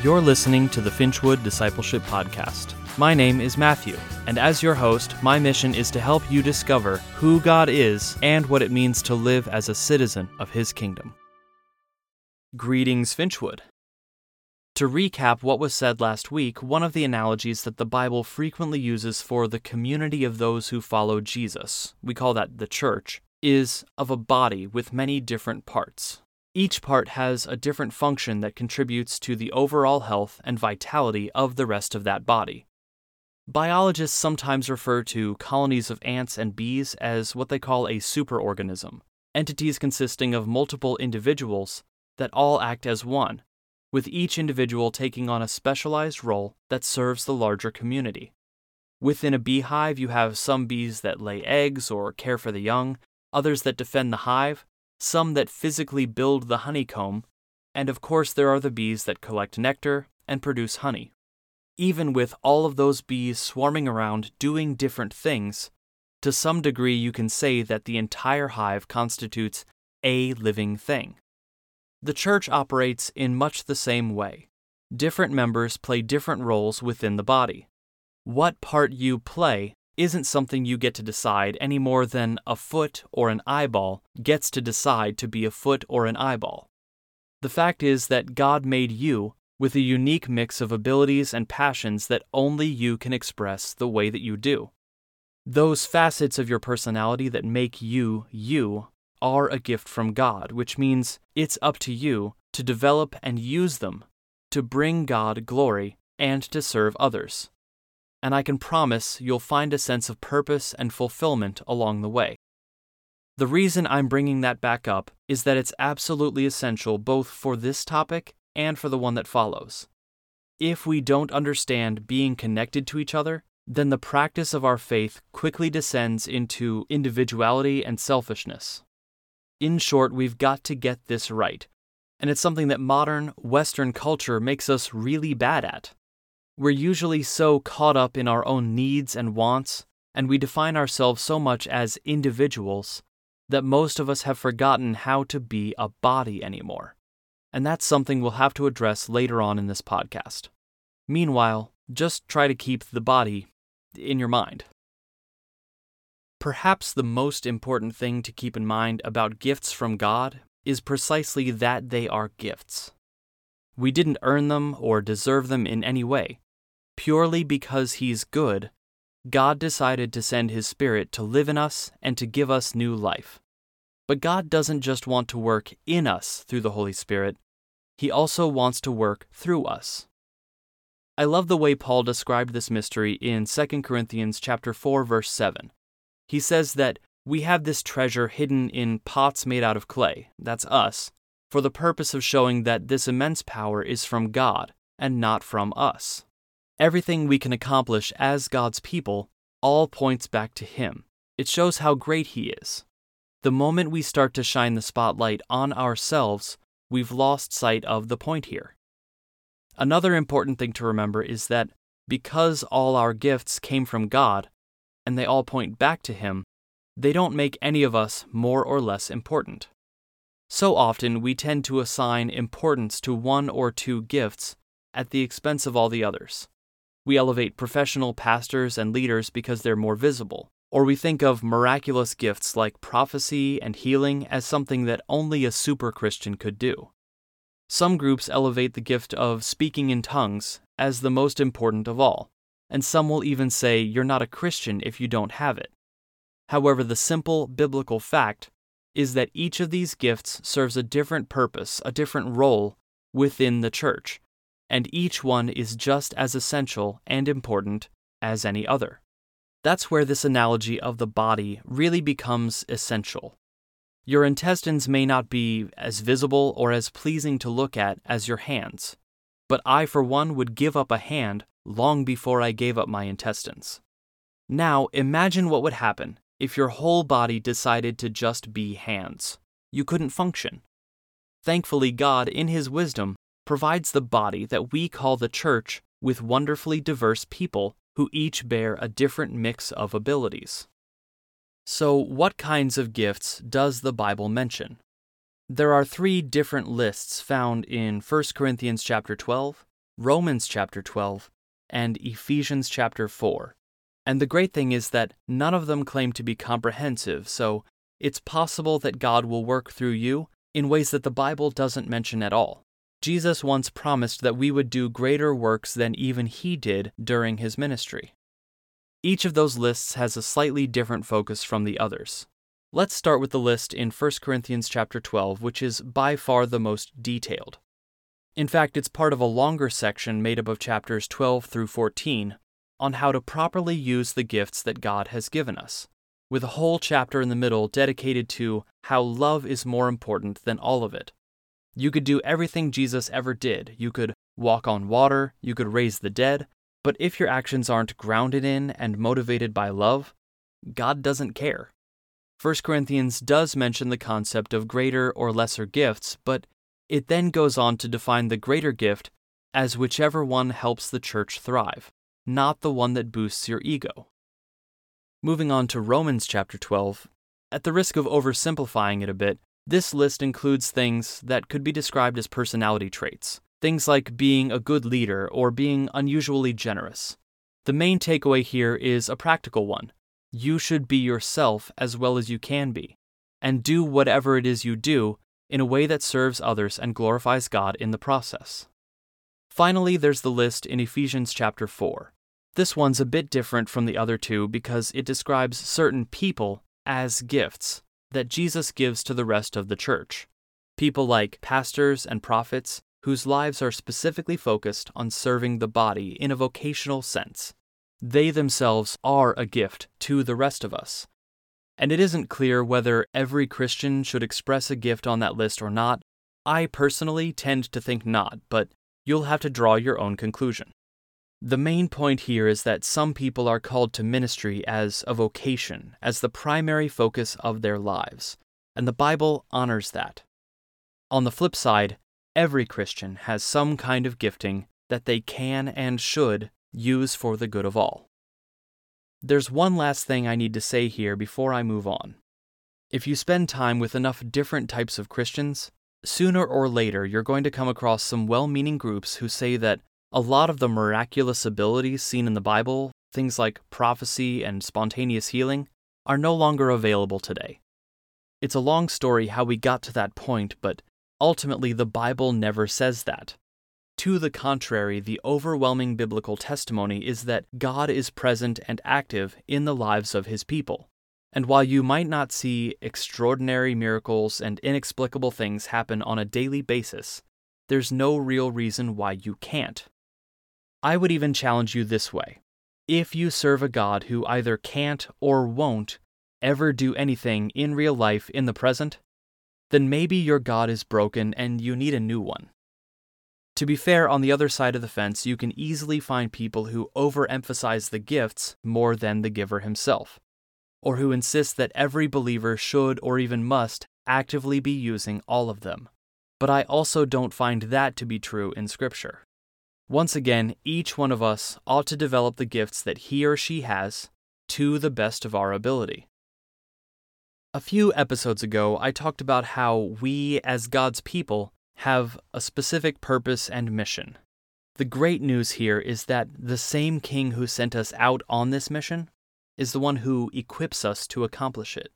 You're listening to the Finchwood Discipleship Podcast. My name is Matthew, and as your host, my mission is to help you discover who God is and what it means to live as a citizen of His kingdom. Greetings, Finchwood. To recap what was said last week, one of the analogies that the Bible frequently uses for the community of those who follow Jesus, we call that the church, is of a body with many different parts. Each part has a different function that contributes to the overall health and vitality of the rest of that body. Biologists sometimes refer to colonies of ants and bees as what they call a superorganism, entities consisting of multiple individuals that all act as one, with each individual taking on a specialized role that serves the larger community. Within a beehive, you have some bees that lay eggs or care for the young, others that defend the hive, some that physically build the honeycomb, and of course, there are the bees that collect nectar and produce honey. Even with all of those bees swarming around doing different things, to some degree you can say that the entire hive constitutes a living thing. The church operates in much the same way. Different members play different roles within the body. What part you play isn't something you get to decide any more than a foot or an eyeball gets to decide to be a foot or an eyeball. The fact is that God made you with a unique mix of abilities and passions that only you can express the way that you do. Those facets of your personality that make you you are a gift from God, which means it's up to you to develop and use them to bring God glory and to serve others and I can promise you'll find a sense of purpose and fulfillment along the way. The reason I'm bringing that back up is that it's absolutely essential both for this topic and for the one that follows. If we don't understand being connected to each other, then the practice of our faith quickly descends into individuality and selfishness. In short, we've got to get this right, and it's something that modern Western culture makes us really bad at. We're usually so caught up in our own needs and wants, and we define ourselves so much as individuals, that most of us have forgotten how to be a body anymore. And that's something we'll have to address later on in this podcast. Meanwhile, just try to keep the body in your mind. Perhaps the most important thing to keep in mind about gifts from God is precisely that they are gifts. We didn't earn them or deserve them in any way purely because He's good, God decided to send His Spirit to live in us and to give us new life. But God doesn't just want to work in us through the Holy Spirit, He also wants to work through us. I love the way Paul described this mystery in 2 Corinthians chapter 4 verse 7. He says that we have this treasure hidden in pots made out of clay, that's us, for the purpose of showing that this immense power is from God and not from us. Everything we can accomplish as God's people all points back to Him. It shows how great He is. The moment we start to shine the spotlight on ourselves, we've lost sight of the point here. Another important thing to remember is that because all our gifts came from God, and they all point back to Him, they don't make any of us more or less important. So often we tend to assign importance to one or two gifts at the expense of all the others. We elevate professional pastors and leaders because they're more visible. Or we think of miraculous gifts like prophecy and healing as something that only a super Christian could do. Some groups elevate the gift of speaking in tongues as the most important of all, and some will even say you're not a Christian if you don't have it. However, the simple biblical fact is that each of these gifts serves a different purpose, a different role within the church, and each one is just as essential and important as any other. That's where this analogy of the body really becomes essential. Your intestines may not be as visible or as pleasing to look at as your hands, but I, for one, would give up a hand long before I gave up my intestines. Now, imagine what would happen if your whole body decided to just be hands. You couldn't function. Thankfully, God, in His wisdom, provides the body that we call the church with wonderfully diverse people who each bear a different mix of abilities. So, what kinds of gifts does the Bible mention? There are three different lists found in 1 Corinthians chapter 12, Romans chapter 12, and Ephesians chapter 4. And the great thing is that none of them claim to be comprehensive, so it's possible that God will work through you in ways that the Bible doesn't mention at all. Jesus once promised that we would do greater works than even he did during his ministry. Each of those lists has a slightly different focus from the others. Let's start with the list in 1 Corinthians chapter 12, which is by far the most detailed. In fact, it's part of a longer section made up of chapters 12 through 14 on how to properly use the gifts that God has given us, with a whole chapter in the middle dedicated to how love is more important than all of it. You could do everything Jesus ever did. You could walk on water, you could raise the dead, but if your actions aren't grounded in and motivated by love, God doesn't care. 1 Corinthians does mention the concept of greater or lesser gifts, but it then goes on to define the greater gift as whichever one helps the church thrive, not the one that boosts your ego. Moving on to Romans chapter 12, at the risk of oversimplifying it a bit, this list includes things that could be described as personality traits, things like being a good leader or being unusually generous. The main takeaway here is a practical one. You should be yourself as well as you can be, and do whatever it is you do in a way that serves others and glorifies God in the process. Finally, there's the list in Ephesians chapter 4. This one's a bit different from the other two because it describes certain people as gifts that Jesus gives to the rest of the church. People like pastors and prophets whose lives are specifically focused on serving the body in a vocational sense. They themselves are a gift to the rest of us. And it isn't clear whether every Christian should express a gift on that list or not. I personally tend to think not, but you'll have to draw your own conclusion. The main point here is that some people are called to ministry as a vocation, as the primary focus of their lives, and the Bible honors that. On the flip side, every Christian has some kind of gifting that they can and should use for the good of all. There's one last thing I need to say here before I move on. If you spend time with enough different types of Christians, sooner or later you're going to come across some well meaning groups who say that a lot of the miraculous abilities seen in the Bible, things like prophecy and spontaneous healing, are no longer available today. It's a long story how we got to that point, but ultimately the Bible never says that. To the contrary, the overwhelming biblical testimony is that God is present and active in the lives of his people. And while you might not see extraordinary miracles and inexplicable things happen on a daily basis, there's no real reason why you can't. I would even challenge you this way if you serve a God who either can't or won't ever do anything in real life in the present, then maybe your God is broken and you need a new one. To be fair, on the other side of the fence, you can easily find people who overemphasize the gifts more than the giver himself, or who insist that every believer should or even must actively be using all of them. But I also don't find that to be true in Scripture. Once again, each one of us ought to develop the gifts that he or she has to the best of our ability. A few episodes ago, I talked about how we, as God's people, have a specific purpose and mission. The great news here is that the same King who sent us out on this mission is the one who equips us to accomplish it.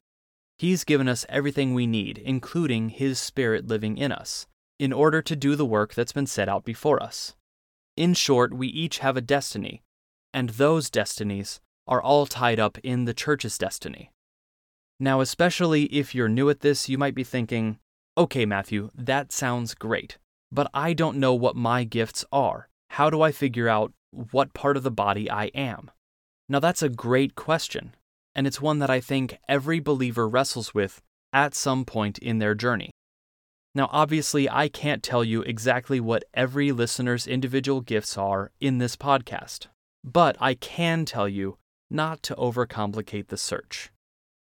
He's given us everything we need, including His Spirit living in us, in order to do the work that's been set out before us. In short, we each have a destiny, and those destinies are all tied up in the church's destiny. Now, especially if you're new at this, you might be thinking, okay, Matthew, that sounds great, but I don't know what my gifts are. How do I figure out what part of the body I am? Now, that's a great question, and it's one that I think every believer wrestles with at some point in their journey. Now, obviously, I can't tell you exactly what every listener's individual gifts are in this podcast, but I can tell you not to overcomplicate the search.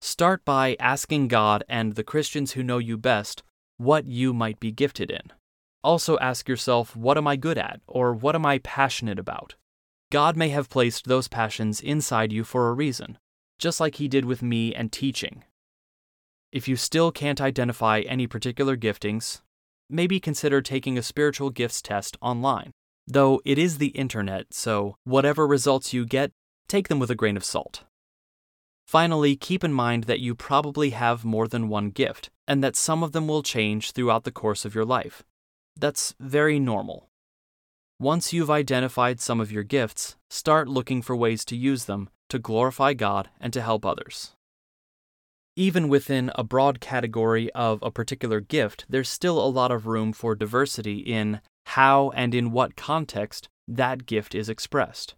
Start by asking God and the Christians who know you best what you might be gifted in. Also, ask yourself, what am I good at, or what am I passionate about? God may have placed those passions inside you for a reason, just like He did with me and teaching. If you still can't identify any particular giftings, maybe consider taking a spiritual gifts test online. Though it is the internet, so whatever results you get, take them with a grain of salt. Finally, keep in mind that you probably have more than one gift, and that some of them will change throughout the course of your life. That's very normal. Once you've identified some of your gifts, start looking for ways to use them to glorify God and to help others. Even within a broad category of a particular gift, there's still a lot of room for diversity in how and in what context that gift is expressed.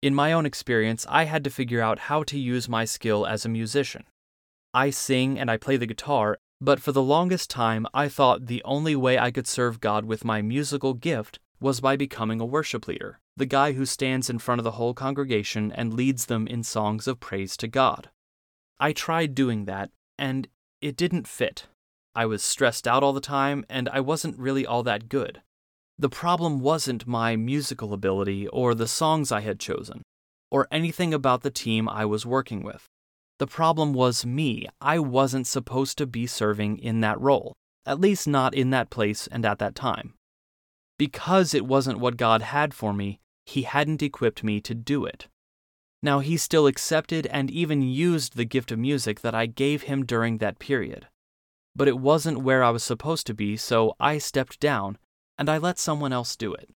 In my own experience, I had to figure out how to use my skill as a musician. I sing and I play the guitar, but for the longest time I thought the only way I could serve God with my musical gift was by becoming a worship leader, the guy who stands in front of the whole congregation and leads them in songs of praise to God. I tried doing that, and it didn't fit. I was stressed out all the time, and I wasn't really all that good. The problem wasn't my musical ability or the songs I had chosen, or anything about the team I was working with. The problem was me. I wasn't supposed to be serving in that role, at least not in that place and at that time. Because it wasn't what God had for me, He hadn't equipped me to do it. Now, He still accepted and even used the gift of music that I gave Him during that period. But it wasn't where I was supposed to be, so I stepped down and I let someone else do it.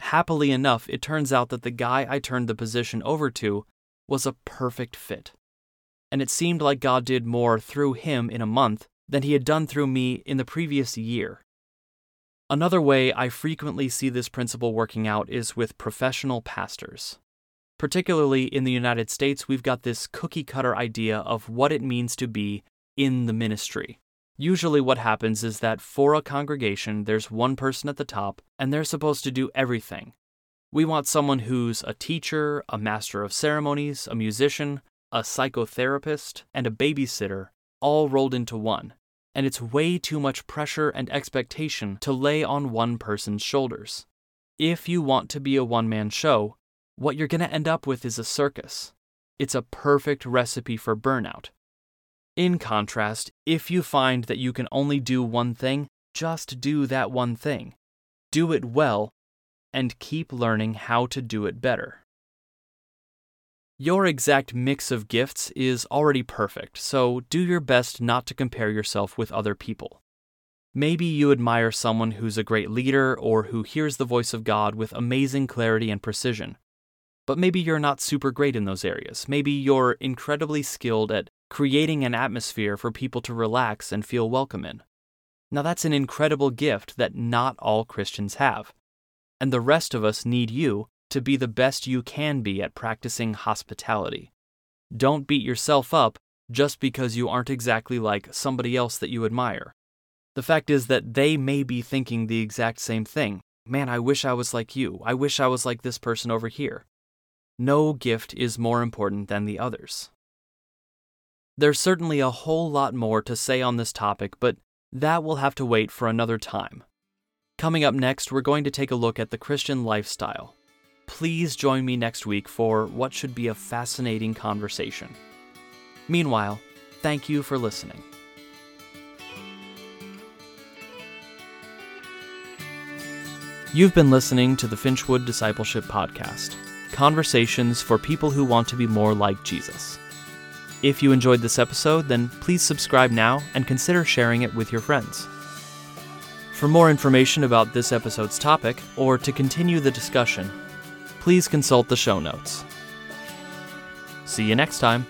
Happily enough, it turns out that the guy I turned the position over to was a perfect fit. And it seemed like God did more through him in a month than he had done through me in the previous year. Another way I frequently see this principle working out is with professional pastors. Particularly in the United States, we've got this cookie cutter idea of what it means to be in the ministry. Usually, what happens is that for a congregation, there's one person at the top, and they're supposed to do everything. We want someone who's a teacher, a master of ceremonies, a musician, a psychotherapist, and a babysitter, all rolled into one. And it's way too much pressure and expectation to lay on one person's shoulders. If you want to be a one man show, what you're going to end up with is a circus. It's a perfect recipe for burnout. In contrast, if you find that you can only do one thing, just do that one thing. Do it well, and keep learning how to do it better. Your exact mix of gifts is already perfect, so do your best not to compare yourself with other people. Maybe you admire someone who's a great leader or who hears the voice of God with amazing clarity and precision. But maybe you're not super great in those areas. Maybe you're incredibly skilled at creating an atmosphere for people to relax and feel welcome in. Now, that's an incredible gift that not all Christians have. And the rest of us need you to be the best you can be at practicing hospitality. Don't beat yourself up just because you aren't exactly like somebody else that you admire. The fact is that they may be thinking the exact same thing. Man, I wish I was like you. I wish I was like this person over here. No gift is more important than the others. There's certainly a whole lot more to say on this topic, but that will have to wait for another time. Coming up next, we're going to take a look at the Christian lifestyle. Please join me next week for what should be a fascinating conversation. Meanwhile, thank you for listening. You've been listening to the Finchwood Discipleship Podcast conversations for people who want to be more like Jesus. If you enjoyed this episode, then please subscribe now and consider sharing it with your friends. For more information about this episode's topic, or to continue the discussion, please consult the show notes. See you next time.